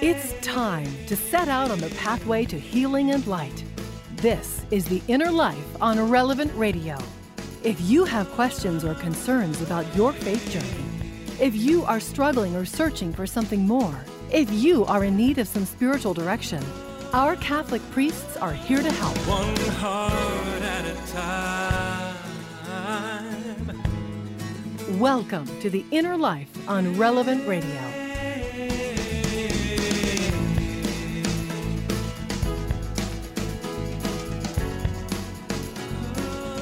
It's time to set out on the pathway to healing and light. This is The Inner Life on Relevant Radio. If you have questions or concerns about your faith journey, if you are struggling or searching for something more, if you are in need of some spiritual direction, our Catholic priests are here to help. One heart at a time. Welcome to The Inner Life on Relevant Radio.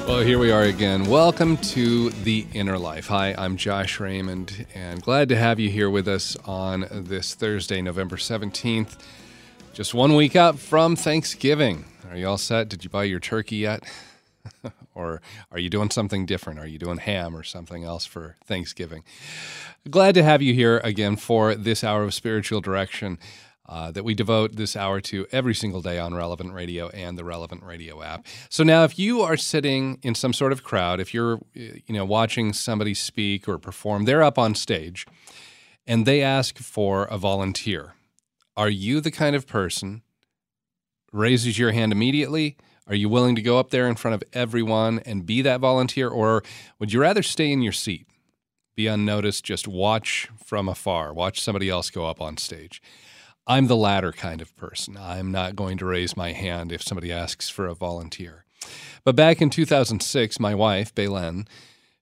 Well, here we are again. Welcome to The Inner Life. Hi, I'm Josh Raymond, and glad to have you here with us on this Thursday, November 17th. Just one week out from Thanksgiving. Are you all set? Did you buy your turkey yet? or are you doing something different? Are you doing ham or something else for Thanksgiving? Glad to have you here again for this hour of spiritual direction uh, that we devote this hour to every single day on Relevant Radio and the Relevant Radio app. So now, if you are sitting in some sort of crowd, if you're you know watching somebody speak or perform, they're up on stage, and they ask for a volunteer. Are you the kind of person raises your hand immediately? Are you willing to go up there in front of everyone and be that volunteer, or would you rather stay in your seat, be unnoticed, just watch from afar, watch somebody else go up on stage? I'm the latter kind of person. I'm not going to raise my hand if somebody asks for a volunteer. But back in 2006, my wife, Belen,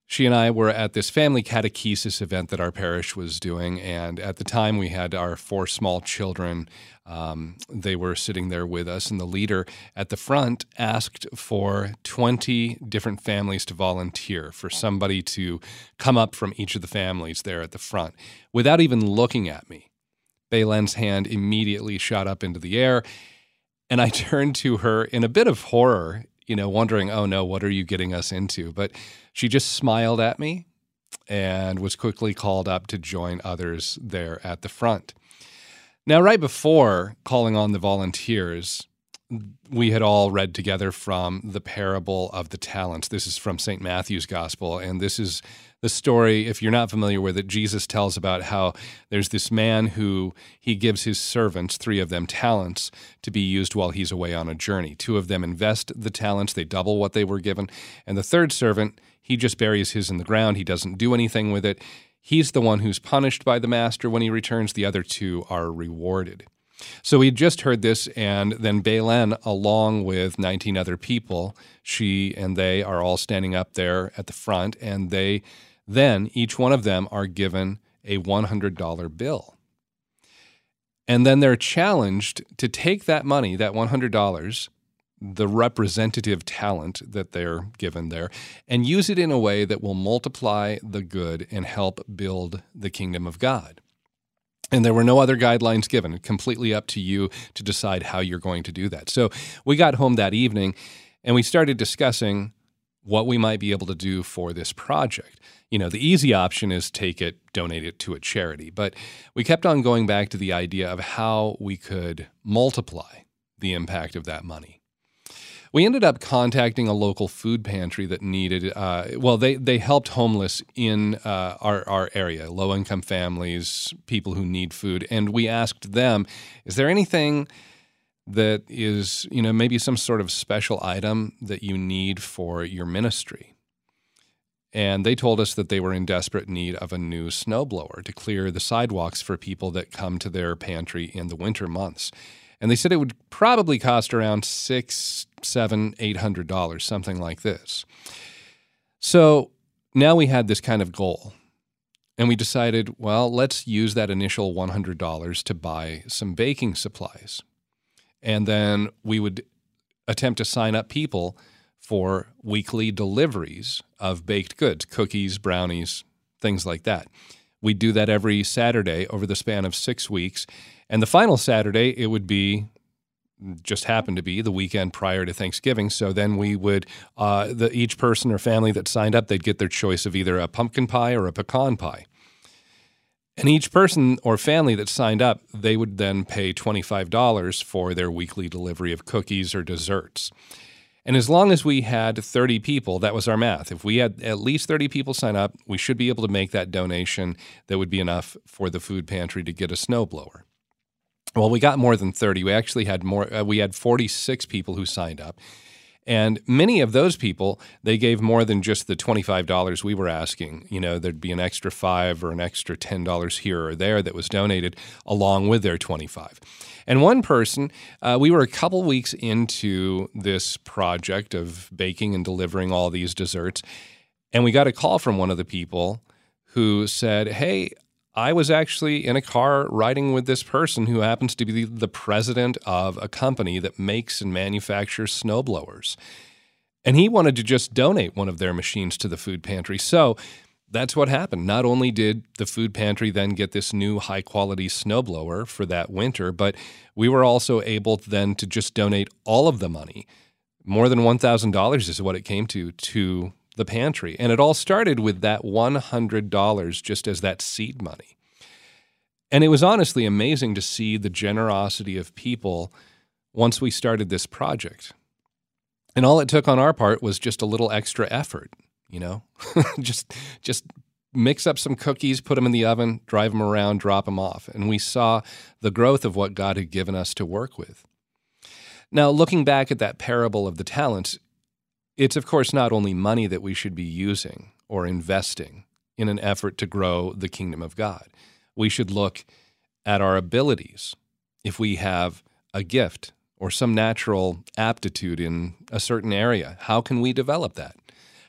she and I were at this family catechesis event that our parish was doing. And at the time, we had our four small children. Um, they were sitting there with us. And the leader at the front asked for 20 different families to volunteer, for somebody to come up from each of the families there at the front without even looking at me. Belen's hand immediately shot up into the air. And I turned to her in a bit of horror, you know, wondering, oh no, what are you getting us into? But she just smiled at me and was quickly called up to join others there at the front. Now, right before calling on the volunteers, we had all read together from the parable of the talents. This is from St. Matthew's Gospel, and this is the story, if you're not familiar with it, Jesus tells about how there's this man who he gives his servants, three of them, talents to be used while he's away on a journey. Two of them invest the talents, they double what they were given. And the third servant, he just buries his in the ground, he doesn't do anything with it. He's the one who's punished by the master when he returns, the other two are rewarded. So we just heard this, and then Belen, along with 19 other people, she and they are all standing up there at the front, and they then each one of them are given a $100 bill. And then they're challenged to take that money, that $100, the representative talent that they're given there, and use it in a way that will multiply the good and help build the kingdom of God. And there were no other guidelines given, completely up to you to decide how you're going to do that. So we got home that evening and we started discussing what we might be able to do for this project you know, the easy option is take it, donate it to a charity. But we kept on going back to the idea of how we could multiply the impact of that money. We ended up contacting a local food pantry that needed, uh, well, they, they helped homeless in uh, our, our area, low income families, people who need food. And we asked them, is there anything that is, you know, maybe some sort of special item that you need for your ministry? And they told us that they were in desperate need of a new snowblower to clear the sidewalks for people that come to their pantry in the winter months. And they said it would probably cost around six, seven, eight hundred dollars, something like this. So now we had this kind of goal. And we decided, well, let's use that initial $100 to buy some baking supplies. And then we would attempt to sign up people for weekly deliveries of baked goods, cookies, brownies, things like that. We'd do that every Saturday over the span of six weeks. And the final Saturday, it would be just happened to be the weekend prior to Thanksgiving. So then we would, uh, the, each person or family that signed up, they'd get their choice of either a pumpkin pie or a pecan pie. And each person or family that signed up, they would then pay $25 for their weekly delivery of cookies or desserts. And as long as we had 30 people, that was our math. If we had at least 30 people sign up, we should be able to make that donation that would be enough for the food pantry to get a snowblower. Well, we got more than 30. We actually had more, uh, we had 46 people who signed up. And many of those people, they gave more than just the $25 we were asking. You know, there'd be an extra five or an extra $10 here or there that was donated along with their 25. And one person, uh, we were a couple weeks into this project of baking and delivering all these desserts. And we got a call from one of the people who said, Hey, I was actually in a car riding with this person who happens to be the president of a company that makes and manufactures snowblowers. And he wanted to just donate one of their machines to the food pantry. So that's what happened. Not only did the food pantry then get this new high quality snowblower for that winter, but we were also able then to just donate all of the money. More than $1,000 is what it came to to the pantry. And it all started with that $100 just as that seed money. And it was honestly amazing to see the generosity of people once we started this project. And all it took on our part was just a little extra effort, you know? just just mix up some cookies, put them in the oven, drive them around, drop them off. And we saw the growth of what God had given us to work with. Now, looking back at that parable of the talents, it's, of course, not only money that we should be using or investing in an effort to grow the kingdom of God. We should look at our abilities. If we have a gift or some natural aptitude in a certain area, how can we develop that?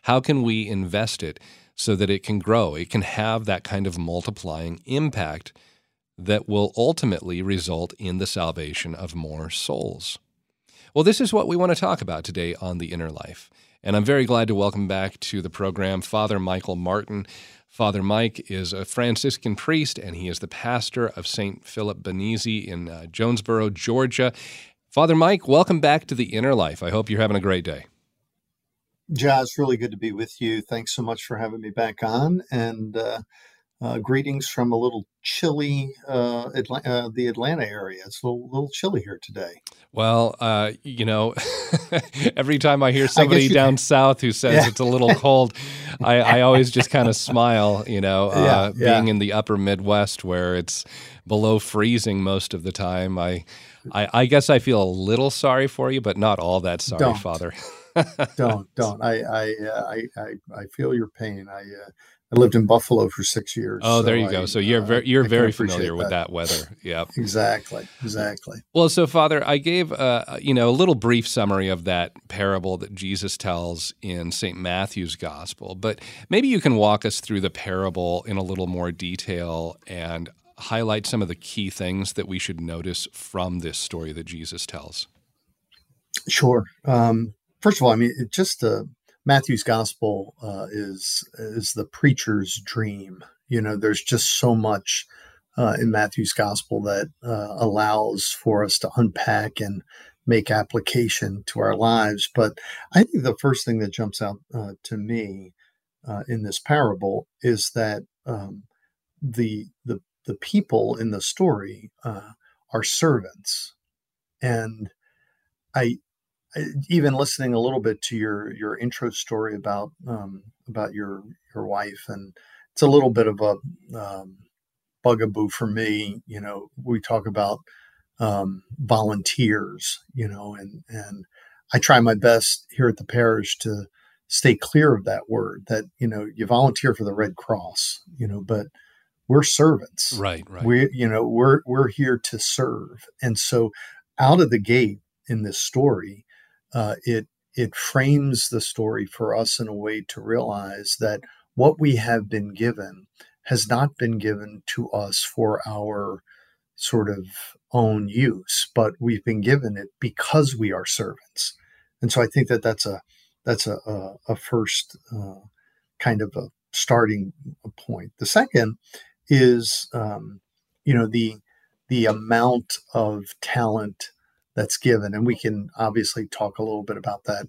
How can we invest it so that it can grow? It can have that kind of multiplying impact that will ultimately result in the salvation of more souls. Well, this is what we want to talk about today on The Inner Life. And I'm very glad to welcome back to the program Father Michael Martin. Father Mike is a Franciscan priest and he is the pastor of St. Philip Benizi in uh, Jonesboro, Georgia. Father Mike, welcome back to The Inner Life. I hope you're having a great day. Ja, it's really good to be with you. Thanks so much for having me back on. And uh, uh, greetings from a little chilly, uh, Atla- uh, the Atlanta area. It's a little, little chilly here today. Well, uh, you know, every time I hear somebody down can. south who says yeah. it's a little cold, I, I, always just kind of smile, you know, uh, yeah, yeah. being in the upper Midwest where it's below freezing most of the time. I, I, I, guess I feel a little sorry for you, but not all that sorry, don't. Father. don't, don't. I, I, uh, I, I, I, feel your pain. I, I lived in Buffalo for six years. Oh, there you I, go. So you're uh, very, you're very familiar with that. that weather. Yep. exactly. Exactly. Well, so Father, I gave uh, you know a little brief summary of that parable that Jesus tells in St. Matthew's Gospel, but maybe you can walk us through the parable in a little more detail and highlight some of the key things that we should notice from this story that Jesus tells. Sure. Um, first of all, I mean, it just uh, Matthew's gospel uh, is is the preacher's dream. You know, there's just so much uh, in Matthew's gospel that uh, allows for us to unpack and make application to our lives. But I think the first thing that jumps out uh, to me uh, in this parable is that um, the the the people in the story uh, are servants, and I even listening a little bit to your your intro story about um, about your your wife, and it's a little bit of a um, bugaboo for me. You know, we talk about um, volunteers, you know, and and I try my best here at the parish to stay clear of that word. That you know, you volunteer for the Red Cross, you know, but we're servants, right? Right. We, you know, we're we're here to serve, and so out of the gate in this story, uh, it it frames the story for us in a way to realize that what we have been given has not been given to us for our sort of own use, but we've been given it because we are servants. And so I think that that's a that's a a, a first uh, kind of a starting point. The second is um, you know the the amount of talent that's given. And we can obviously talk a little bit about that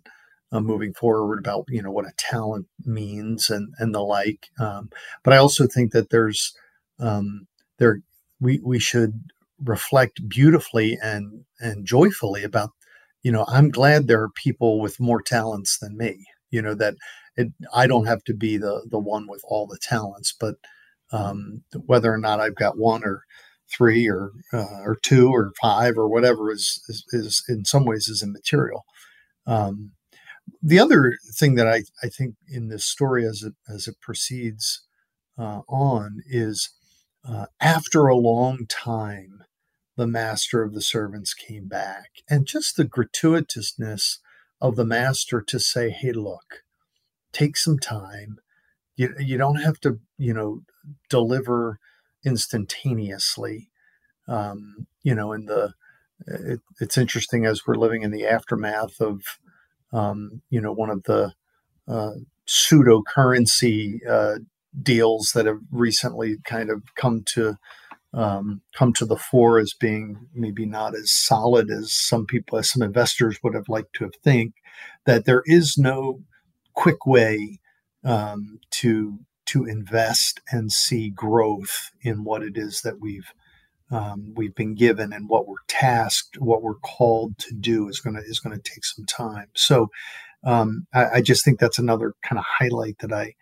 uh, moving forward about you know what a talent means and and the like. Um, but I also think that there's um, there we we should reflect beautifully and and joyfully about you know I'm glad there are people with more talents than me. You know that it, I don't have to be the the one with all the talents, but um, whether or not I've got one or three or uh, or two or five or whatever is, is, is in some ways is immaterial. Um, the other thing that I, I think in this story as it as it proceeds uh, on is uh, after a long time, the master of the servants came back, and just the gratuitousness of the master to say, "Hey, look, take some time. You you don't have to you know deliver instantaneously." Um, you know, in the it, it's interesting as we're living in the aftermath of um, you know one of the uh, pseudo currency uh, deals that have recently kind of come to um, come to the fore as being maybe not as solid as some people, as some investors would have liked to have think. That there is no quick way um, to to invest and see growth in what it is that we've um, we've been given and what we're tasked, what we're called to do is going to is going to take some time. So um, I, I, just think that's another kind of highlight that I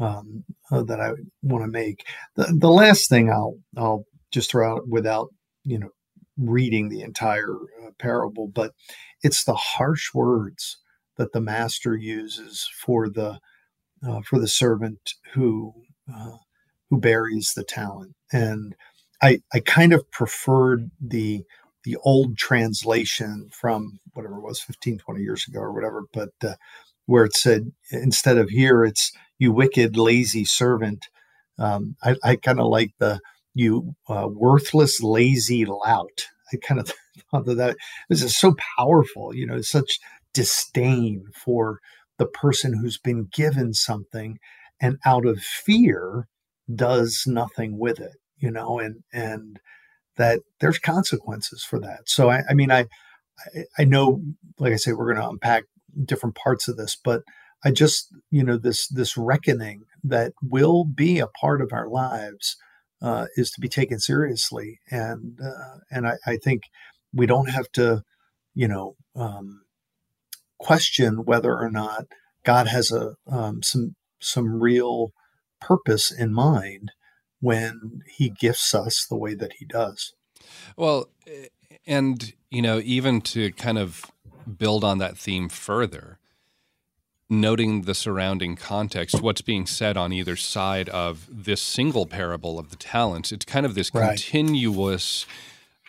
um, uh, that I want to make. The, the last thing I'll I'll just throw out without you know reading the entire uh, parable, but it's the harsh words that the master uses for the uh, for the servant who uh, who buries the talent. And I, I kind of preferred the the old translation from whatever it was 15 20 years ago or whatever but uh, where it said instead of here it's you wicked lazy servant. Um, i, I kind of like the you uh, worthless lazy lout. I kind of thought that, that this is so powerful you know such disdain for the person who's been given something and out of fear does nothing with it you know, and and that there's consequences for that. So I, I mean, I I know, like I say, we're going to unpack different parts of this, but I just you know this this reckoning that will be a part of our lives uh, is to be taken seriously, and uh, and I, I, think we don't have to, you know, um, question whether or not God has a um, some some real purpose in mind when he gifts us the way that he does. Well, and, you know, even to kind of build on that theme further, noting the surrounding context, what's being said on either side of this single parable of the talents, it's kind of this right. continuous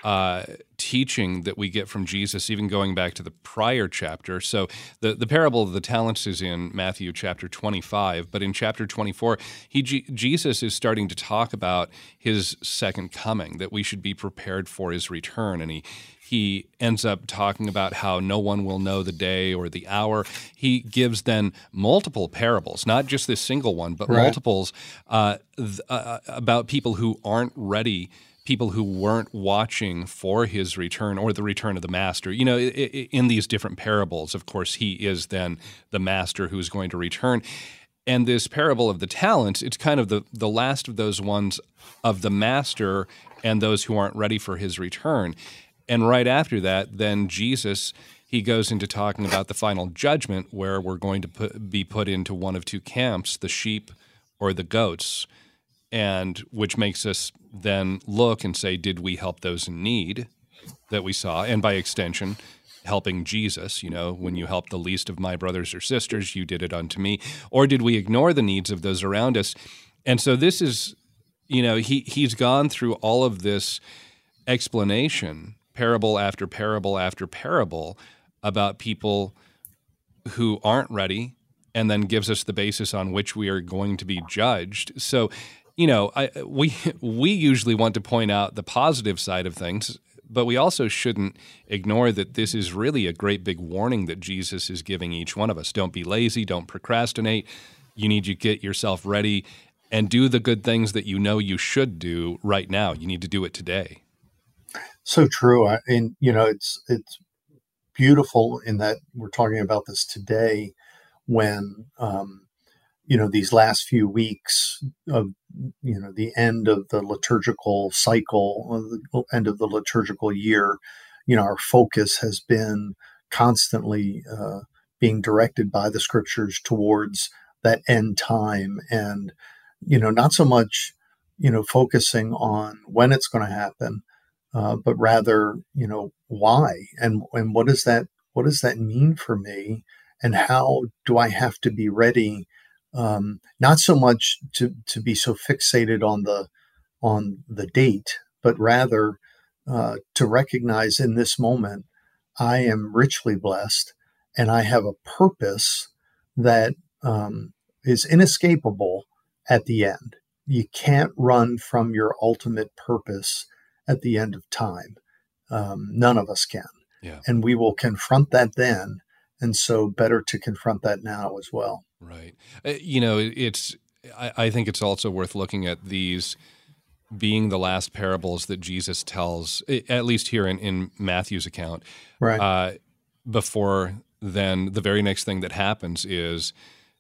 uh, teaching that we get from Jesus, even going back to the prior chapter. So the, the parable of the talents is in Matthew chapter 25, but in chapter 24, he, G, Jesus is starting to talk about his second coming, that we should be prepared for his return. And he, he ends up talking about how no one will know the day or the hour. He gives then multiple parables, not just this single one, but right. multiples uh, th- uh, about people who aren't ready people who weren't watching for his return or the return of the master. You know, in these different parables, of course, he is then the master who is going to return. And this parable of the talents, it's kind of the, the last of those ones of the master and those who aren't ready for his return. And right after that, then Jesus, he goes into talking about the final judgment where we're going to put, be put into one of two camps the sheep or the goats and which makes us then look and say, did we help those in need that we saw? And by extension, helping Jesus, you know, when you help the least of my brothers or sisters, you did it unto me. Or did we ignore the needs of those around us? And so this is, you know, he he's gone through all of this explanation, parable after parable after parable about people who aren't ready and then gives us the basis on which we are going to be judged. So you know, I, we we usually want to point out the positive side of things, but we also shouldn't ignore that this is really a great big warning that Jesus is giving each one of us. Don't be lazy, don't procrastinate. You need to get yourself ready and do the good things that you know you should do right now. You need to do it today. So true. And you know, it's it's beautiful in that we're talking about this today when um, you know these last few weeks of you know the end of the liturgical cycle the end of the liturgical year you know our focus has been constantly uh, being directed by the scriptures towards that end time and you know not so much you know, focusing on when it's going to happen, uh, but rather, you know, why and and what does that what does that mean for me, and how do I have to be ready? Um, not so much to to be so fixated on the on the date, but rather uh, to recognize in this moment I am richly blessed, and I have a purpose that um, is inescapable at the end. You can't run from your ultimate purpose at the end of time. Um, none of us can. Yeah. And we will confront that then. And so, better to confront that now as well. Right. Uh, you know, it's, I, I think it's also worth looking at these being the last parables that Jesus tells, at least here in, in Matthew's account. Right. Uh, before then, the very next thing that happens is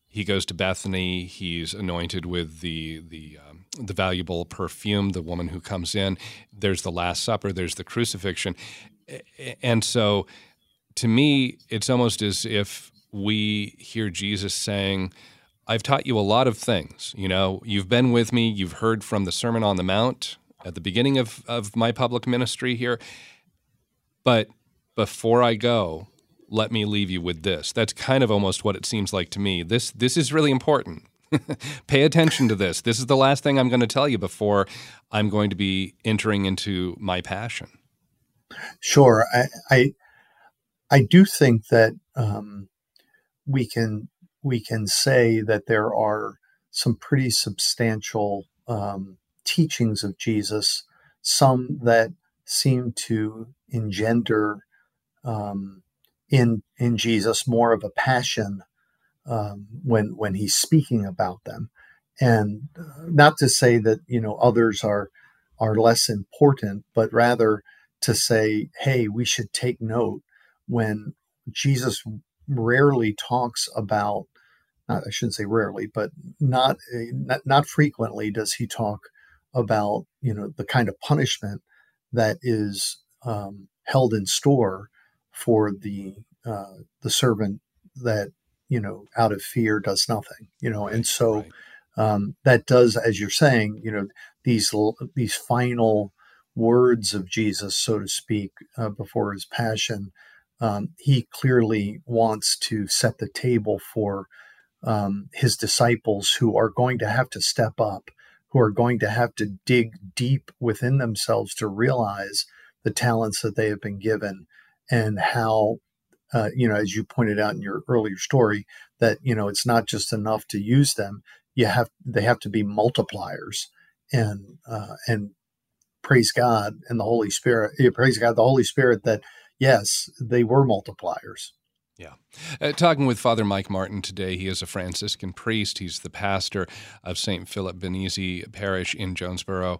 he goes to Bethany. He's anointed with the the um, the valuable perfume. The woman who comes in. There's the Last Supper. There's the crucifixion, and so to me, it's almost as if we hear Jesus saying, "I've taught you a lot of things. You know, you've been with me. You've heard from the Sermon on the Mount at the beginning of of my public ministry here, but." Before I go, let me leave you with this. That's kind of almost what it seems like to me. This this is really important. Pay attention to this. This is the last thing I'm going to tell you before I'm going to be entering into my passion. Sure, I I, I do think that um, we can we can say that there are some pretty substantial um, teachings of Jesus, some that seem to engender um, in in Jesus more of a passion um, when when he's speaking about them, and uh, not to say that you know others are are less important, but rather to say, hey, we should take note when Jesus rarely talks about. Not, I shouldn't say rarely, but not, not not frequently does he talk about you know the kind of punishment that is um, held in store for the uh, the servant that you know out of fear does nothing you know and so right. um, that does as you're saying you know these these final words of jesus so to speak uh, before his passion um, he clearly wants to set the table for um, his disciples who are going to have to step up who are going to have to dig deep within themselves to realize the talents that they have been given and how uh, you know as you pointed out in your earlier story that you know it's not just enough to use them. You have they have to be multipliers and uh, and praise god and the holy spirit praise god the holy spirit that yes they were multipliers yeah. Uh, talking with Father Mike Martin today. He is a Franciscan priest. He's the pastor of St. Philip Benizi Parish in Jonesboro.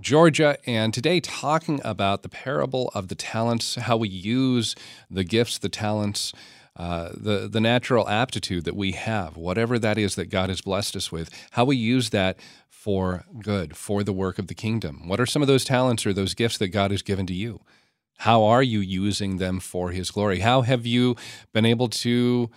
Georgia, and today talking about the parable of the talents, how we use the gifts, the talents, uh, the the natural aptitude that we have, whatever that is that God has blessed us with, how we use that for good, for the work of the kingdom. What are some of those talents or those gifts that God has given to you? How are you using them for His glory? How have you been able to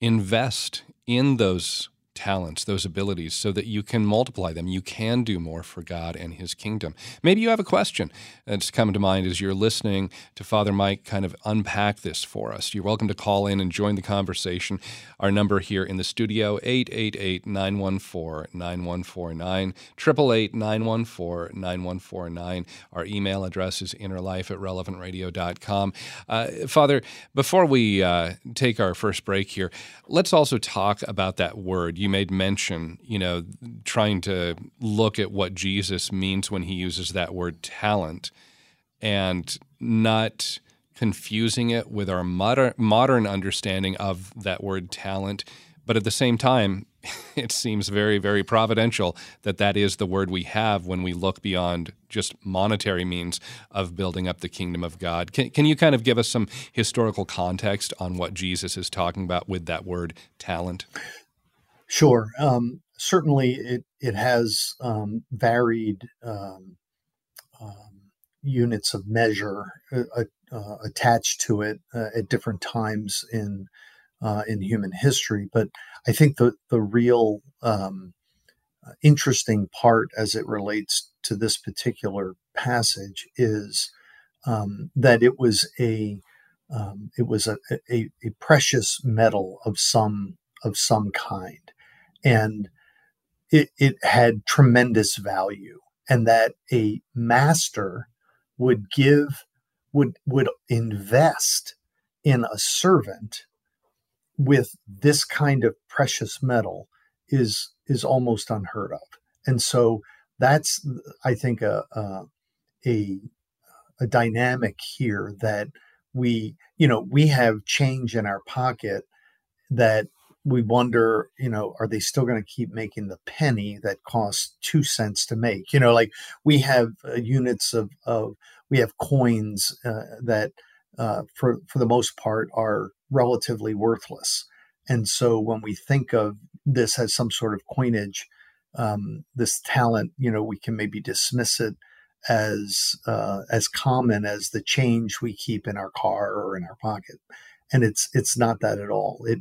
invest in those talents, those abilities, so that you can multiply them. You can do more for God and His kingdom. Maybe you have a question that's come to mind as you're listening to Father Mike kind of unpack this for us. You're welcome to call in and join the conversation. Our number here in the studio, 888 914 9149, 888 914 9149. Our email address is innerlife at relevantradio.com. Uh, Father, before we uh, take our first break here, let's also talk about that word. You you made mention, you know, trying to look at what Jesus means when he uses that word talent and not confusing it with our modern modern understanding of that word talent. But at the same time it seems very very providential that that is the word we have when we look beyond just monetary means of building up the kingdom of God. Can, can you kind of give us some historical context on what Jesus is talking about with that word talent Sure. Um, certainly, it it has um, varied um, um units of measure uh, uh, attached to it uh, at different times in uh, in human history. But I think the the real um, interesting part as it relates to this particular passage is um, that it was a it was a, a, a precious metal of some of some kind, and it, it had tremendous value, and that a master would give would would invest in a servant with this kind of precious metal is is almost unheard of. And so that's i think a a, a, a dynamic here that we you know we have change in our pocket that we wonder, you know, are they still going to keep making the penny that costs two cents to make? You know, like we have uh, units of, of, we have coins uh, that uh, for, for the most part are relatively worthless. And so when we think of this as some sort of coinage, um, this talent, you know, we can maybe dismiss it as uh, as common as the change we keep in our car or in our pocket, and it's it's not that at all. It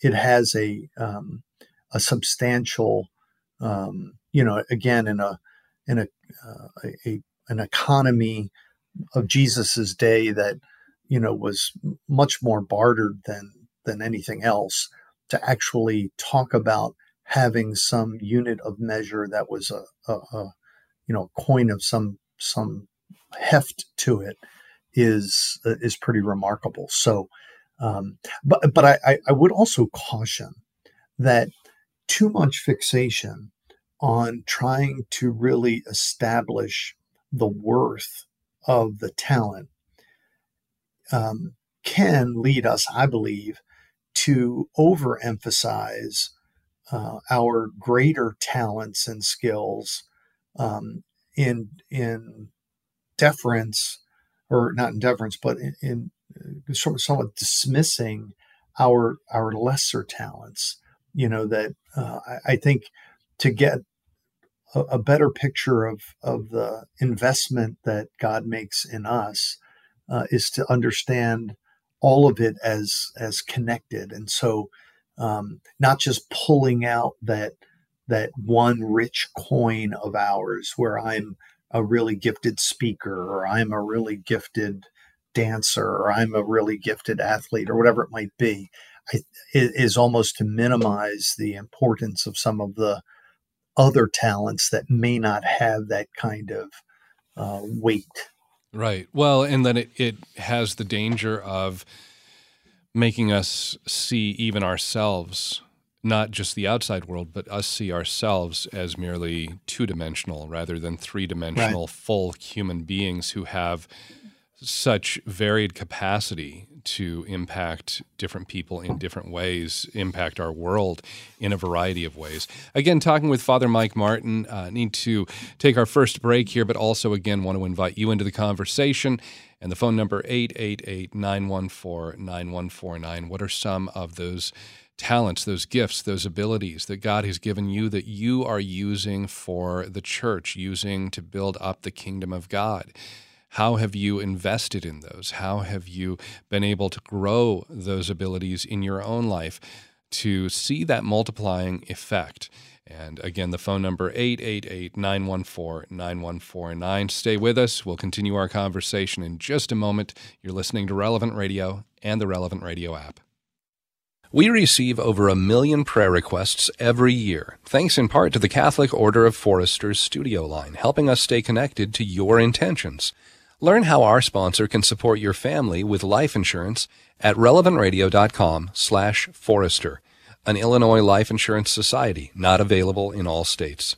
it has a um, a substantial, um, you know, again in a in a, uh, a an economy of Jesus's day that you know was much more bartered than than anything else. To actually talk about having some unit of measure that was a, a, a you know coin of some some heft to it is uh, is pretty remarkable. So um, but but I, I would also caution that too much fixation on trying to really establish the worth of the talent um, can lead us, I believe, to overemphasize uh, our greater talents and skills um, in in deference, or not in deference, but in, somewhat dismissing our our lesser talents. You know that uh, I, I, think to get a, a, better picture of of the investment that God makes in us uh, is to understand all of it as as connected, and so um, not just pulling out that that one rich coin of ours where I'm a really gifted speaker or I'm a really gifted dancer or I'm a really gifted athlete or whatever it might be, I, is almost to minimize the importance of some of the other talents that may not have that kind of uh, weight. Right. Well, and then it, it has the danger of making us see even ourselves, not just the outside world, but us see ourselves as merely two dimensional rather than three dimensional, right. full human beings who have such varied capacity to impact different people in different ways, impact our world in a variety of ways. Again, talking with Father Mike Martin, uh, need to take our first break here, but also again want to invite you into the conversation. And the phone number 888-914-9149. What are some of those talents, those gifts, those abilities that God has given you that you are using for the church, using to build up the kingdom of God? How have you invested in those? How have you been able to grow those abilities in your own life to see that multiplying effect? And again, the phone number 888-914-9149. Stay with us. We'll continue our conversation in just a moment. You're listening to Relevant Radio and the Relevant Radio app. We receive over a million prayer requests every year, thanks in part to the Catholic Order of Foresters studio line, helping us stay connected to your intentions. Learn how our sponsor can support your family with life insurance at relevantradio.com slash forester, an Illinois life insurance society not available in all states.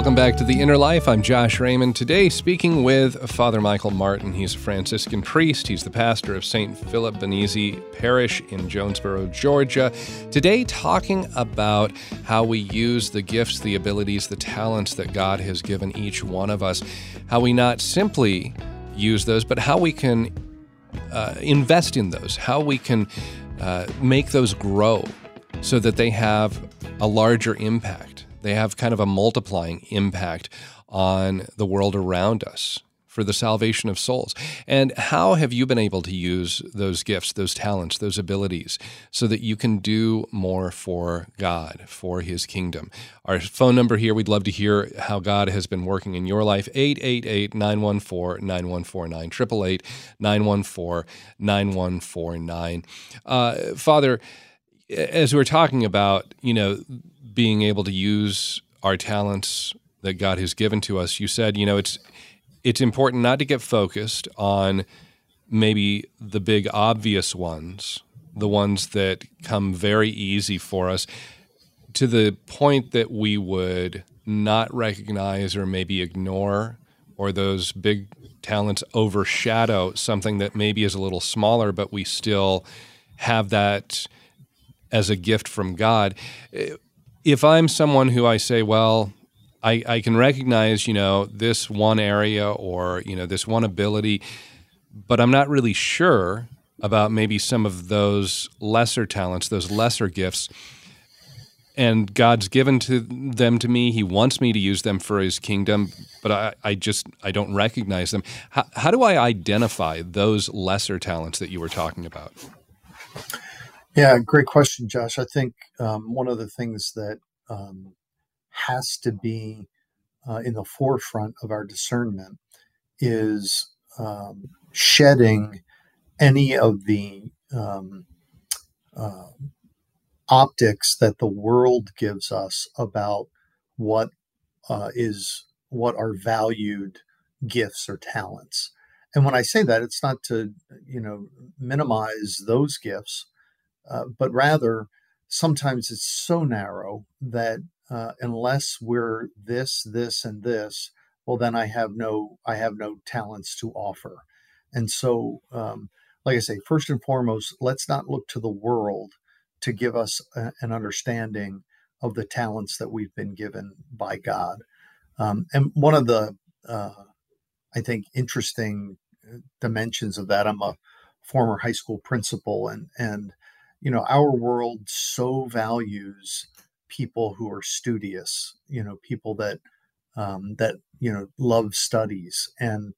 Welcome back to The Inner Life. I'm Josh Raymond. Today, speaking with Father Michael Martin. He's a Franciscan priest. He's the pastor of St. Philip Benizi Parish in Jonesboro, Georgia. Today, talking about how we use the gifts, the abilities, the talents that God has given each one of us, how we not simply use those, but how we can uh, invest in those, how we can uh, make those grow so that they have a larger impact. They have kind of a multiplying impact on the world around us for the salvation of souls. And how have you been able to use those gifts, those talents, those abilities so that you can do more for God, for His kingdom? Our phone number here, we'd love to hear how God has been working in your life 888 914 9149, 888 914 9149. Uh, Father, as we're talking about, you know, being able to use our talents that God has given to us, you said, you know, it's it's important not to get focused on maybe the big obvious ones, the ones that come very easy for us, to the point that we would not recognize or maybe ignore, or those big talents overshadow something that maybe is a little smaller, but we still have that as a gift from God. If I'm someone who I say, well, I, I can recognize, you know, this one area or, you know, this one ability, but I'm not really sure about maybe some of those lesser talents, those lesser gifts. And God's given to them to me. He wants me to use them for his kingdom, but I, I just I don't recognize them. How, how do I identify those lesser talents that you were talking about? Yeah, great question, Josh. I think um, one of the things that um, has to be uh, in the forefront of our discernment is um, shedding any of the um, uh, optics that the world gives us about what uh, is what are valued gifts or talents. And when I say that, it's not to you know minimize those gifts, uh, but rather sometimes it's so narrow that uh, unless we're this, this, and this, well, then I have no, I have no talents to offer. And so, um, like I say, first and foremost, let's not look to the world to give us a, an understanding of the talents that we've been given by God. Um, and one of the, uh, I think, interesting uh, dimensions of that, I'm a former high school principal, and and you know, our world so values people who are studious, you know, people that um, that you know love studies, and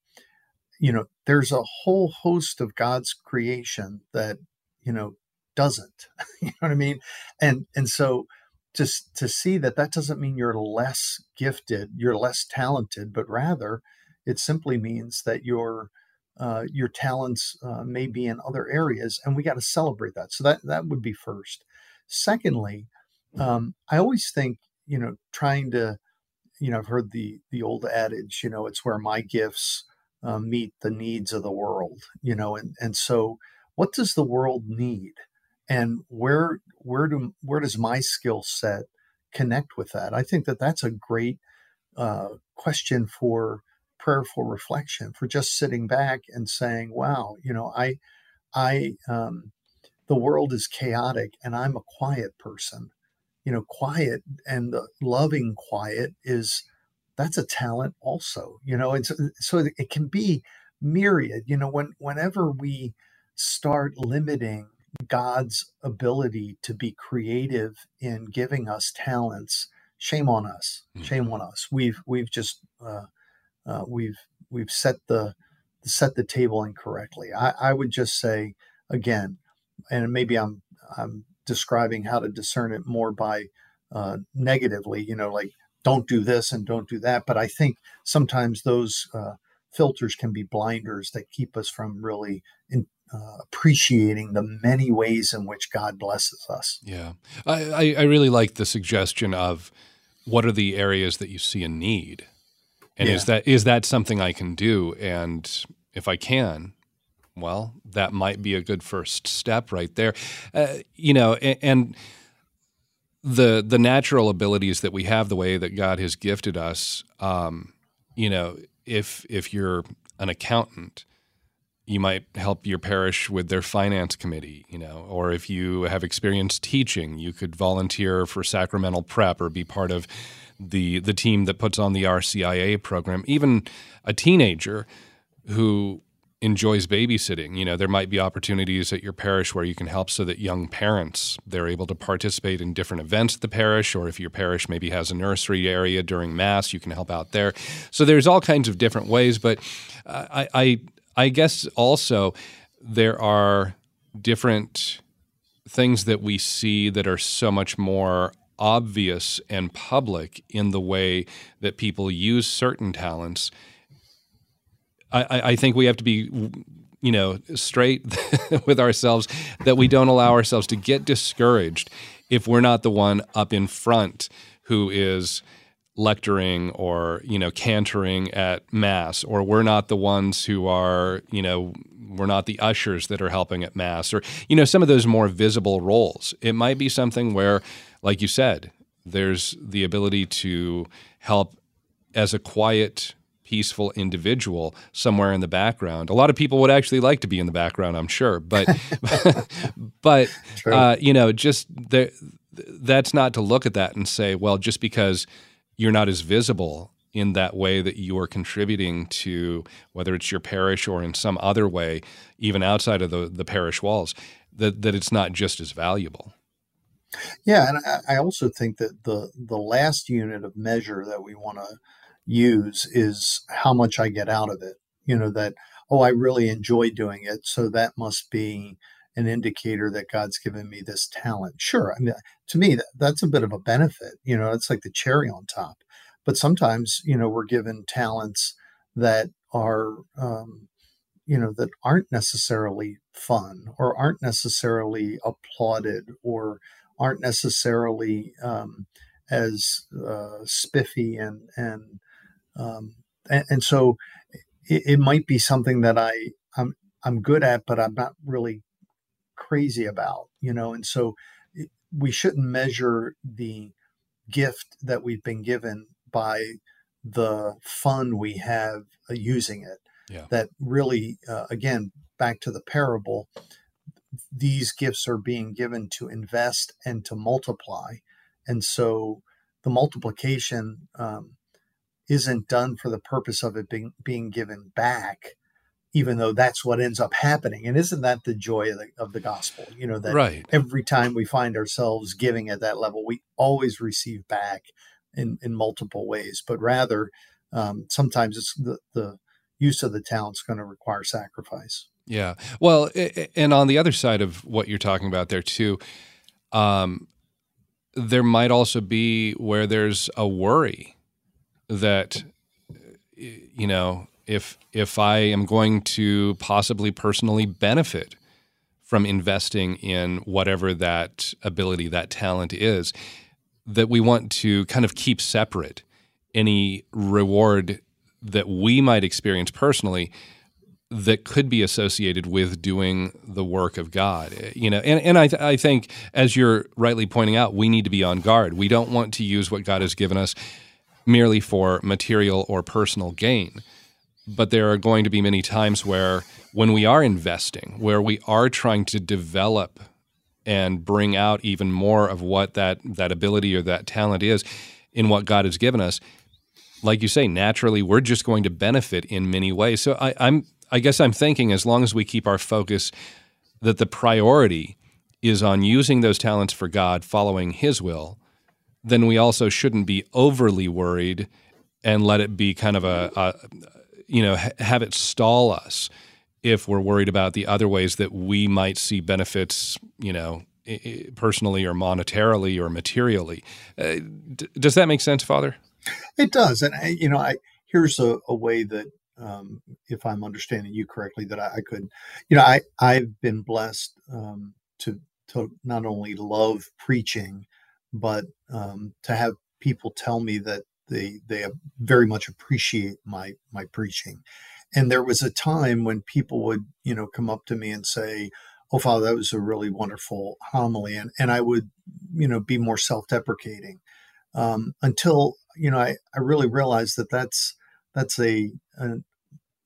you know, there's a whole host of God's creation that you know doesn't. you know what I mean? And and so to to see that that doesn't mean you're less gifted, you're less talented, but rather it simply means that your uh, your talents uh, may be in other areas, and we got to celebrate that. So that that would be first. Secondly, um, I always think, you know, trying to, you know, I've heard the the old adage, you know, it's where my gifts uh, meet the needs of the world, you know, and and so what does the world need, and where where do where does my skill set connect with that? I think that that's a great uh, question for prayerful reflection, for just sitting back and saying, "Wow, you know, I I um, the world is chaotic, and I'm a quiet person." you know, quiet and the loving quiet is that's a talent also, you know, and so, so it can be myriad, you know, when whenever we start limiting God's ability to be creative in giving us talents, shame on us, mm. shame on us. We've we've just uh, uh, we've we've set the set the table incorrectly. I, I would just say again, and maybe I'm I'm describing how to discern it more by uh, negatively, you know, like don't do this and don't do that. But I think sometimes those uh, filters can be blinders that keep us from really in, uh, appreciating the many ways in which God blesses us. Yeah, I, I really like the suggestion of what are the areas that you see a need, and yeah. is that is that something I can do? And if I can, well, that might be a good first step right there. Uh, you know, and, and, the the natural abilities that we have, the way that God has gifted us. Um, you know, if if you're an accountant, you might help your parish with their finance committee, you know, or if you have experience teaching, you could volunteer for sacramental prep or be part of the the team that puts on the RCIA program. Even a teenager who enjoys babysitting. You know, there might be opportunities at your parish where you can help so that young parents they're able to participate in different events at the parish, or if your parish maybe has a nursery area during mass, you can help out there. So there's all kinds of different ways, but uh, I, I I guess also there are different things that we see that are so much more obvious and public in the way that people use certain talents. I, I think we have to be, you know, straight with ourselves that we don't allow ourselves to get discouraged if we're not the one up in front who is lecturing or you know cantoring at mass or we're not the ones who are you know we're not the ushers that are helping at mass or you know some of those more visible roles it might be something where like you said there's the ability to help as a quiet peaceful individual somewhere in the background a lot of people would actually like to be in the background i'm sure but but uh, you know just there that's not to look at that and say well just because you're not as visible in that way that you are contributing to whether it's your parish or in some other way, even outside of the, the parish walls, that, that it's not just as valuable. Yeah, and I also think that the the last unit of measure that we want to use is how much I get out of it. You know that oh, I really enjoy doing it, so that must be an indicator that God's given me this talent. Sure, I mean, to me, that, that's a bit of a benefit. You know, it's like the cherry on top. But sometimes, you know, we're given talents that are, um, you know, that aren't necessarily fun or aren't necessarily applauded or aren't necessarily um, as uh, spiffy and and, um, and and so it, it might be something that I I'm I'm good at, but I'm not really crazy about, you know, and so we shouldn't measure the gift that we've been given by the fun we have uh, using it. Yeah. That really, uh, again, back to the parable, these gifts are being given to invest and to multiply. And so the multiplication um, isn't done for the purpose of it being, being given back even though that's what ends up happening. And isn't that the joy of the, of the gospel? You know, that right. every time we find ourselves giving at that level, we always receive back in, in multiple ways, but rather um, sometimes it's the, the use of the talent is going to require sacrifice. Yeah. Well, and on the other side of what you're talking about there too, um, there might also be where there's a worry that, you know, if if I am going to possibly personally benefit from investing in whatever that ability, that talent is, that we want to kind of keep separate any reward that we might experience personally that could be associated with doing the work of God. You know, and, and I, th- I think, as you're rightly pointing out, we need to be on guard. We don't want to use what God has given us merely for material or personal gain but there are going to be many times where when we are investing where we are trying to develop and bring out even more of what that that ability or that talent is in what God has given us like you say naturally we're just going to benefit in many ways so I, I'm I guess I'm thinking as long as we keep our focus that the priority is on using those talents for God following his will then we also shouldn't be overly worried and let it be kind of a, a you know, ha- have it stall us if we're worried about the other ways that we might see benefits, you know, personally or monetarily or materially. Uh, d- does that make sense, Father? It does, and I, you know, I here's a, a way that, um, if I'm understanding you correctly, that I, I, could, you know, I I've been blessed um, to to not only love preaching, but um, to have people tell me that they they very much appreciate my my preaching. And there was a time when people would, you know, come up to me and say, "Oh, Father, that was a really wonderful homily," and and I would, you know, be more self-deprecating um, until you know I I really realized that that's that's a, a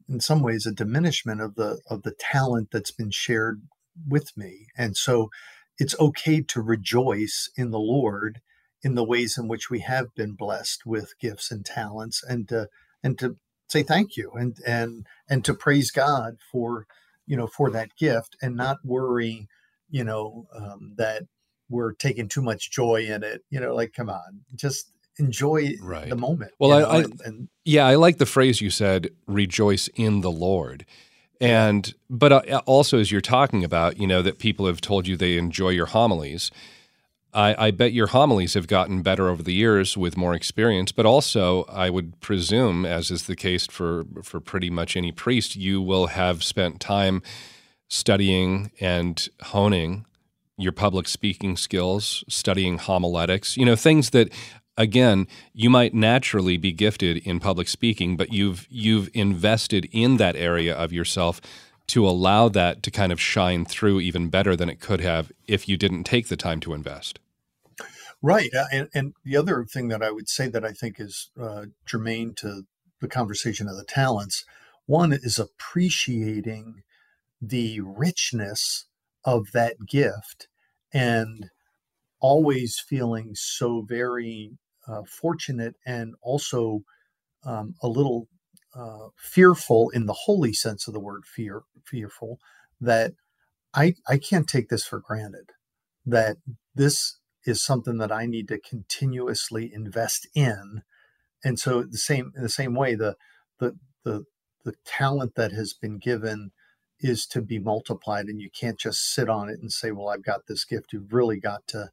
in some ways a diminishment of the of the talent that's been shared with me, and so it's okay to rejoice in the Lord in the ways in which we have been blessed with gifts and talents and to and to say thank you and and and to praise God for you know for that gift and not worry you know um, that we're taking too much joy in it. You know like come on just enjoy Right. the moment Well, I- know, I- and, and Yeah, I like the phrase you said, rejoice in the Lord. And, but uh, also as you're talking about, you know, that people have told you they enjoy your homilies. I, I bet your homilies have gotten better over the years with more experience, but also I would presume, as is the case for, for pretty much any priest, you will have spent time studying and honing your public speaking skills, studying homiletics, you know, things that again, you might naturally be gifted in public speaking, but you've you've invested in that area of yourself to allow that to kind of shine through even better than it could have if you didn't take the time to invest. Right. uh, And, and the other thing that I would say that I think is uh, germane to the conversation of the talents one is appreciating the richness of that gift and always feeling so very uh, fortunate and also um, a little uh, fearful in the holy sense of the word fear fearful that I, I can't take this for granted that this is something that I need to continuously invest in. And so the same in the same way, the the the the talent that has been given is to be multiplied, and you can't just sit on it and say, "Well, I've got this gift." You've really got to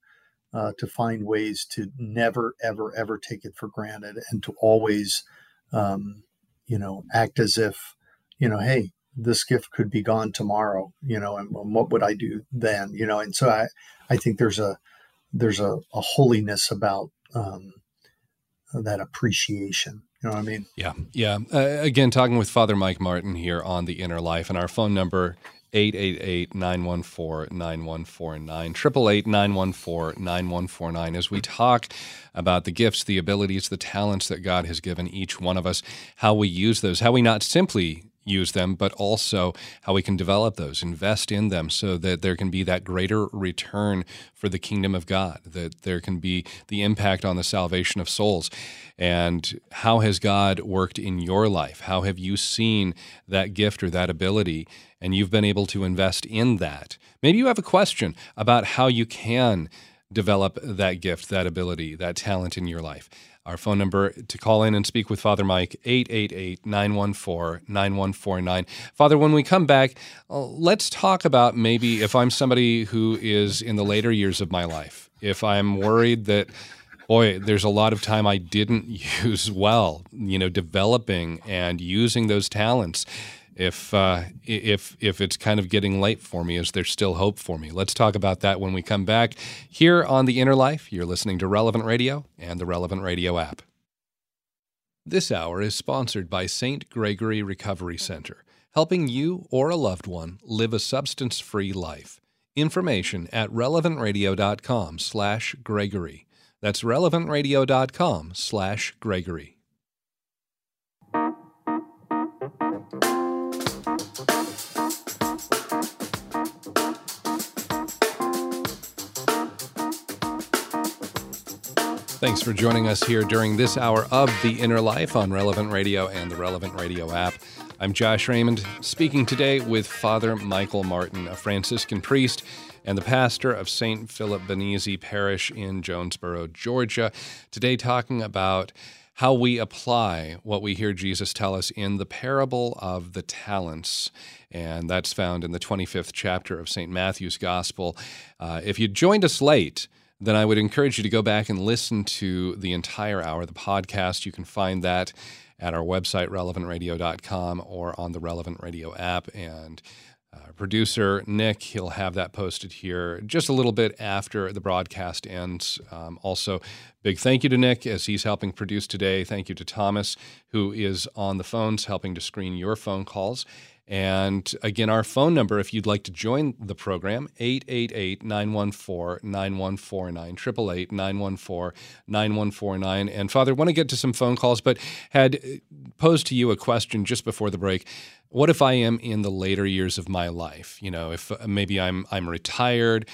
uh, to find ways to never, ever, ever take it for granted, and to always, um, you know, act as if, you know, hey, this gift could be gone tomorrow, you know, and what would I do then, you know? And so I, I think there's a there's a, a holiness about um, that appreciation. You know what I mean? Yeah, yeah. Uh, again, talking with Father Mike Martin here on the Inner Life, and our phone number 888-914-9149 888-914-9149 as we talk about the gifts the abilities the talents that god has given each one of us how we use those how we not simply use them, but also how we can develop those, invest in them so that there can be that greater return for the kingdom of God, that there can be the impact on the salvation of souls. And how has God worked in your life? How have you seen that gift or that ability? And you've been able to invest in that. Maybe you have a question about how you can develop that gift, that ability, that talent in your life. Our phone number to call in and speak with Father Mike, 888 914 9149. Father, when we come back, uh, let's talk about maybe if I'm somebody who is in the later years of my life, if I'm worried that, boy, there's a lot of time I didn't use well, you know, developing and using those talents. If uh, if if it's kind of getting late for me, is there still hope for me? Let's talk about that when we come back here on the Inner Life. You're listening to Relevant Radio and the Relevant Radio app. This hour is sponsored by St. Gregory Recovery Center, helping you or a loved one live a substance-free life. Information at relevantradio.com/gregory. That's relevantradio.com/gregory. Thanks for joining us here during this hour of The Inner Life on Relevant Radio and the Relevant Radio app. I'm Josh Raymond, speaking today with Father Michael Martin, a Franciscan priest and the pastor of St. Philip Benizi Parish in Jonesboro, Georgia. Today, talking about how we apply what we hear Jesus tell us in the parable of the talents. And that's found in the 25th chapter of St. Matthew's Gospel. Uh, if you joined us late, then I would encourage you to go back and listen to the entire hour, the podcast. You can find that at our website, relevantradio.com, or on the Relevant Radio app. And uh, producer Nick, he'll have that posted here just a little bit after the broadcast ends. Um, also, big thank you to Nick as he's helping produce today. Thank you to Thomas, who is on the phones helping to screen your phone calls. And again, our phone number, if you'd like to join the program, 888 914 9149, 888 914 9149. And Father, I want to get to some phone calls, but had uh, posed to you a question just before the break. What if I am in the later years of my life? You know, if uh, maybe I'm I'm retired,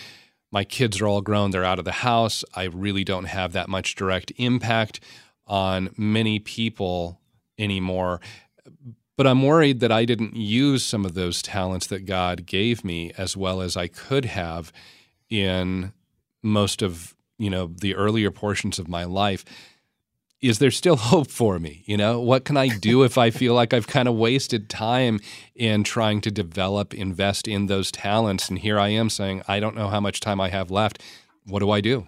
my kids are all grown, they're out of the house, I really don't have that much direct impact on many people anymore but I'm worried that I didn't use some of those talents that God gave me as well as I could have in most of you know the earlier portions of my life is there still hope for me? You know, what can I do if I feel like I've kind of wasted time in trying to develop, invest in those talents? And here I am saying, I don't know how much time I have left. What do I do?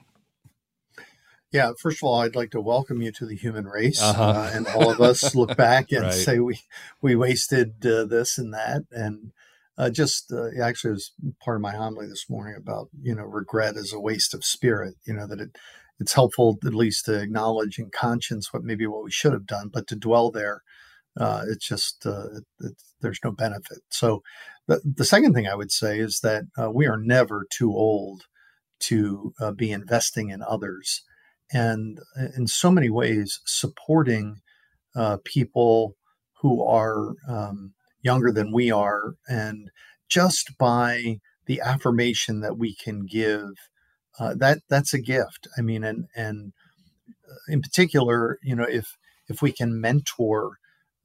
Yeah, first of all, I'd like to welcome you to the human race, uh-huh. uh, and all of us look back and right. say we we wasted uh, this and that, and uh, just uh, actually, it was part of my homily this morning about you know regret as a waste of spirit. You know that it it's helpful at least to acknowledge in conscience what maybe what we should have done, but to dwell there, uh, it's just uh, it, there's no benefit. So the the second thing I would say is that we are never too old to be investing in others and uh, in so many ways supporting uh, people who are um, younger than we are and just by the affirmation that we can give uh, that that's a gift. I mean and and uh, in particular you know if if we can mentor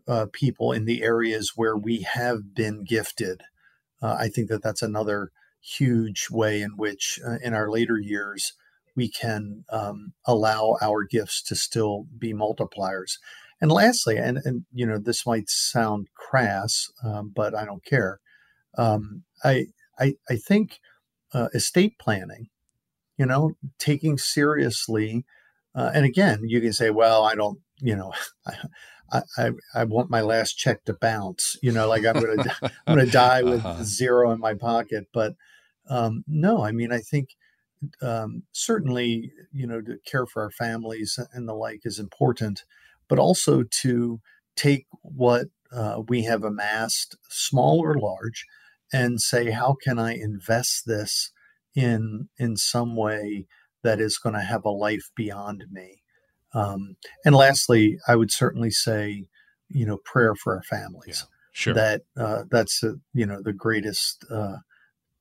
uh, people in the areas where we have been gifted uh, i think that that's another huge way in which in our later years we can um, allow our gifts to still be multipliers. And lastly, and, and you know, this might sound crass, um, but I don't care. Um, I, I, I think uh, estate planning, you know, taking seriously, uh, and again, you can say, well, I don't, you know, I, I, I want my last check to bounce, you know, like I'm going to, I'm going to die with uh-huh. zero in my pocket. But um, no, I mean, I think um, certainly, you know, to care for our families and the like is important, but also to take what uh, we have amassed, small or large, and say, how can I invest this in in some way that is going to have a life beyond me? Um, and lastly, I would certainly say, you know, prayer for our families. Yeah, sure. That uh, that's a, you know the greatest uh,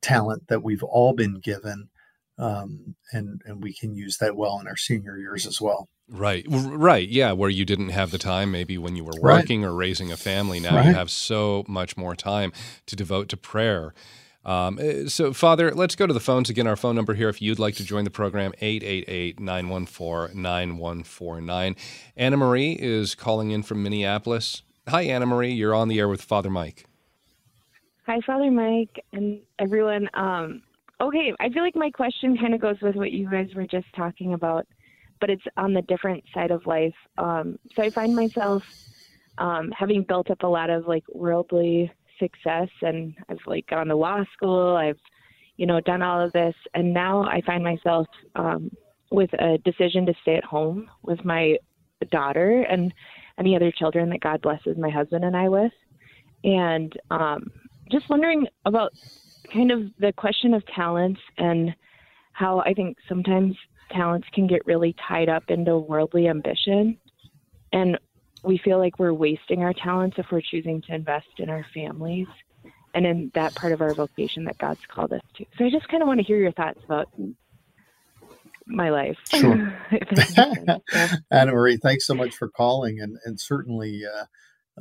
talent that we've all been given um, and and we can use that well in our senior years as well. Right, right, yeah. Where you didn't have the time, maybe when you were working right. or raising a family. Now right. you have so much more time to devote to prayer. Um, eh, so, Father, let's go to the phones again. Our phone number here, if you'd like to join the program, 888 914 9149. Anna Marie is calling in from Minneapolis. Hi, Anna Marie. You're on the air with Father Mike. Hi, Father Mike, and everyone. Um, Okay, I feel like my question kind of goes with what you guys were just talking about, but it's on the different side of life. Um, so I find myself um, having built up a lot of like worldly success, and I've like gone to law school. I've, you know, done all of this, and now I find myself um, with a decision to stay at home with my daughter and any other children that God blesses my husband and I with, and um, just wondering about kind of the question of talents and how I think sometimes talents can get really tied up into worldly ambition. And we feel like we're wasting our talents if we're choosing to invest in our families and in that part of our vocation that God's called us to. So I just kind of want to hear your thoughts about my life. Sure. Anna Marie, thanks so much for calling and, and certainly uh,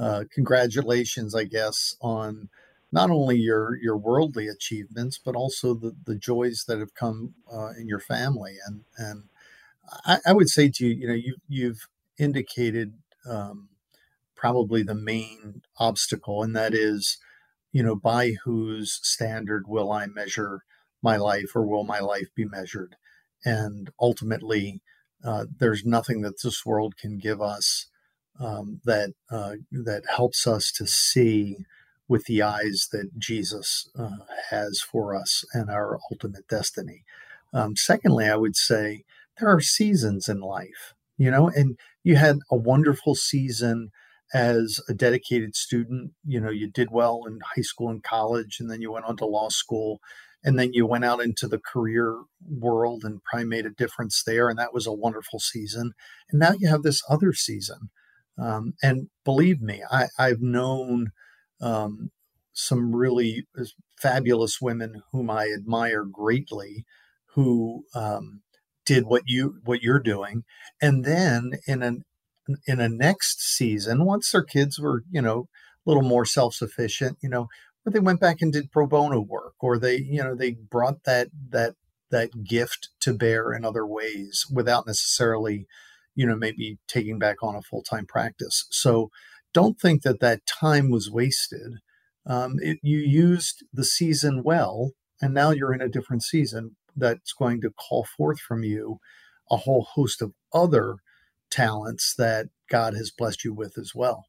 uh, congratulations, I guess, on not only your your worldly achievements, but also the the joys that have come uh, in your family. And and I, I, would say to you, you know, you you've indicated um, probably the main obstacle, and that is, you know, by whose standard will I measure my life, or will my life be measured? And ultimately, uh, there's nothing that this world can give us um, that uh, that helps us to see with the eyes that Jesus uh, has for us and our ultimate destiny. Um, secondly, I would say there are seasons in life, you know, and you had a wonderful season as a dedicated student. You know, you did well in high school and college, and then you went on to law school. And then you went out into the career world and probably made a difference there. And that was a wonderful season. And now you have this other season. Um, and believe me, I, I've known um, some really fabulous women whom I admire greatly, who um, did what you what you're doing, and then in an in a next season, once their kids were, you know, a little more self-sufficient, you know, but they went back and did pro bono work, or they, you know, they brought that that that gift to bear in other ways without necessarily, you know, maybe taking back on a full-time practice. So don't think that that time was wasted. Um, it, you used the season well, and now you're in a different season that's going to call forth from you a whole host of other talents that God has blessed you with as well.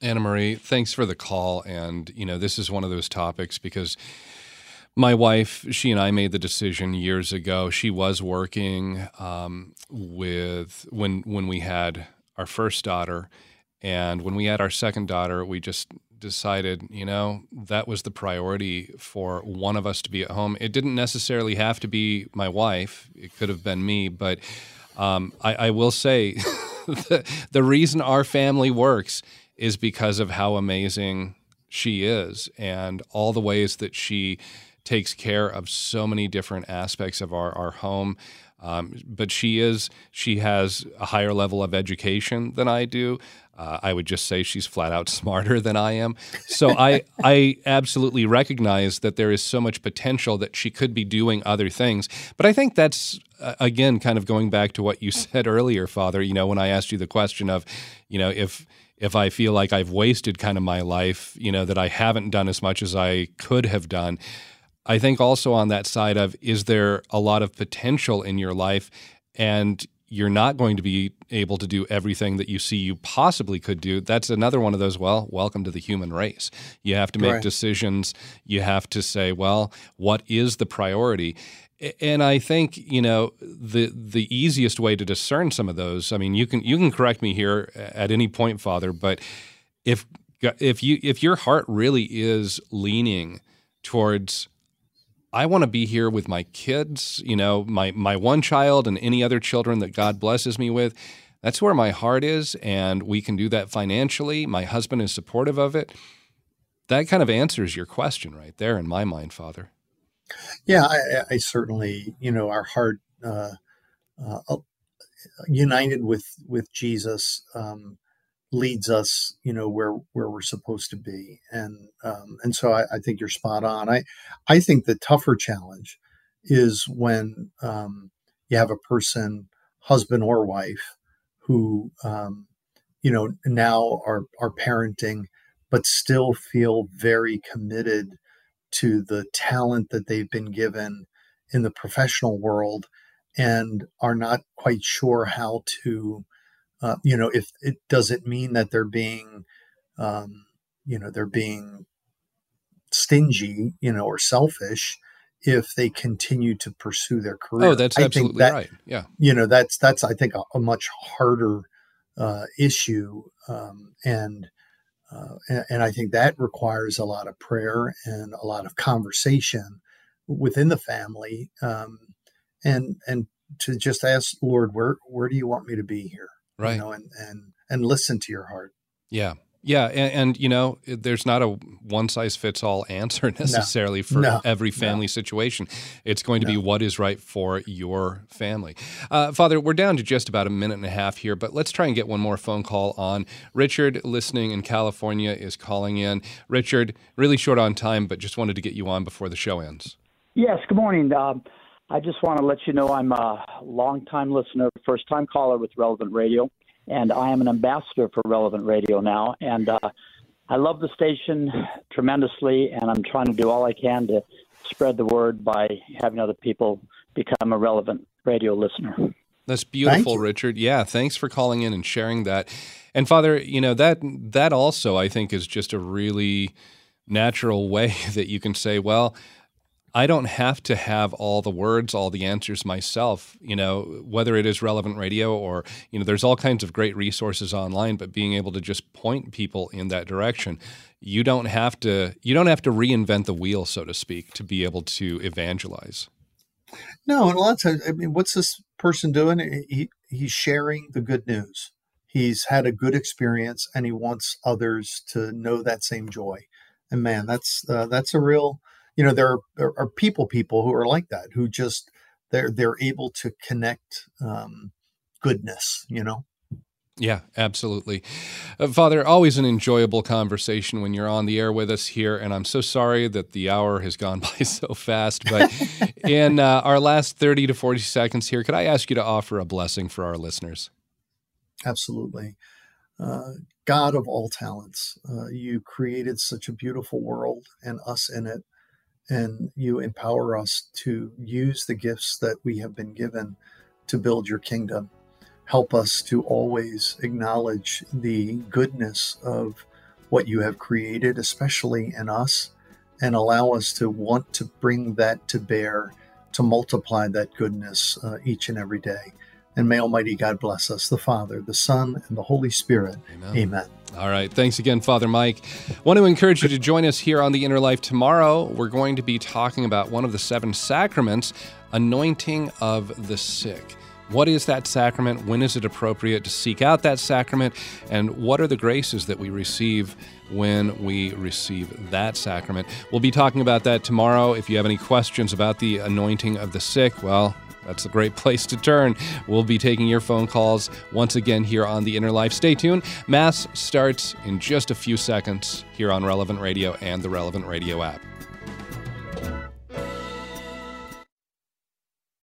Anna Marie, thanks for the call. And, you know, this is one of those topics because my wife, she and I made the decision years ago. She was working um, with when when we had our first daughter, and when we had our second daughter, we just decided, you know, that was the priority for one of us to be at home. It didn't necessarily have to be my wife; it could have been me. But um, I, I, will say, the, the reason our family works is because of how amazing she is and all the ways that she takes care of so many different aspects of our, our home. Um, but she is she has a higher level of education than I do. Uh, I would just say she's flat out smarter than I am. So I I absolutely recognize that there is so much potential that she could be doing other things. But I think that's uh, again kind of going back to what you said earlier, Father. You know, when I asked you the question of, you know, if if I feel like I've wasted kind of my life, you know, that I haven't done as much as I could have done. I think also on that side of is there a lot of potential in your life and you're not going to be able to do everything that you see you possibly could do. That's another one of those, well, welcome to the human race. You have to make right. decisions. You have to say, well, what is the priority? And I think, you know, the the easiest way to discern some of those, I mean, you can you can correct me here at any point, Father, but if if you if your heart really is leaning towards I want to be here with my kids, you know, my my one child and any other children that God blesses me with. That's where my heart is, and we can do that financially. My husband is supportive of it. That kind of answers your question right there in my mind, Father. Yeah, I, I certainly, you know, our heart uh, uh, united with with Jesus. Um, leads us, you know, where where we're supposed to be. And um, and so I, I, think you're spot on. I I think the tougher challenge is when um, you have a person, husband or wife, who um, you know now are are parenting, but still feel very committed to the talent that they've been given in the professional world and are not quite sure how to uh, you know, if it does it mean that they're being, um, you know, they're being stingy, you know, or selfish if they continue to pursue their career. Oh, that's absolutely that, right. Yeah. You know, that's that's I think a, a much harder uh, issue, um, and, uh, and and I think that requires a lot of prayer and a lot of conversation within the family, um, and and to just ask Lord, where where do you want me to be here? Right. you know and and and listen to your heart. Yeah. Yeah and, and you know there's not a one size fits all answer necessarily no. for no. every family no. situation. It's going to be what is right for your family. Uh, father we're down to just about a minute and a half here but let's try and get one more phone call on. Richard listening in california is calling in. Richard really short on time but just wanted to get you on before the show ends. Yes good morning. Um, I just want to let you know I'm a long-time listener, first-time caller with Relevant Radio, and I am an ambassador for Relevant Radio now. And uh, I love the station tremendously, and I'm trying to do all I can to spread the word by having other people become a Relevant Radio listener. That's beautiful, Richard. Yeah, thanks for calling in and sharing that. And Father, you know that that also I think is just a really natural way that you can say, well, I don't have to have all the words, all the answers myself, you know, whether it is relevant radio or, you know, there's all kinds of great resources online, but being able to just point people in that direction. You don't have to you don't have to reinvent the wheel, so to speak, to be able to evangelize. No, and a lot of times, I mean, what's this person doing? He he's sharing the good news. He's had a good experience, and he wants others to know that same joy. And man, that's uh, that's a real you know there are, there are people people who are like that who just they're they're able to connect um, goodness you know Yeah, absolutely. Uh, Father, always an enjoyable conversation when you're on the air with us here. And I'm so sorry that the hour has gone by so fast. But in uh, our last 30 to 40 seconds here, could I ask you to offer a blessing for our listeners? Absolutely. Uh, God of all talents, uh, you created such a beautiful world and us in it. And you empower us to use the gifts that we have been given to build your kingdom help us to always acknowledge the goodness of what you have created, especially in us, and allow us to want to bring that to bear, to multiply that goodness uh, each and every day. And may Almighty God bless us, the Father, the Son, and the Holy Spirit. Amen. Amen. All right. Thanks again, Father Mike. Want to encourage you to join us here on the Inner Life tomorrow. We're going to be talking about one of the seven sacraments, anointing of the sick. What is that sacrament? When is it appropriate to seek out that sacrament? And what are the graces that we receive when we receive that sacrament? We'll be talking about that tomorrow. If you have any questions about the anointing of the sick, well, that's a great place to turn. We'll be taking your phone calls once again here on The Inner Life. Stay tuned. Mass starts in just a few seconds here on Relevant Radio and the Relevant Radio app.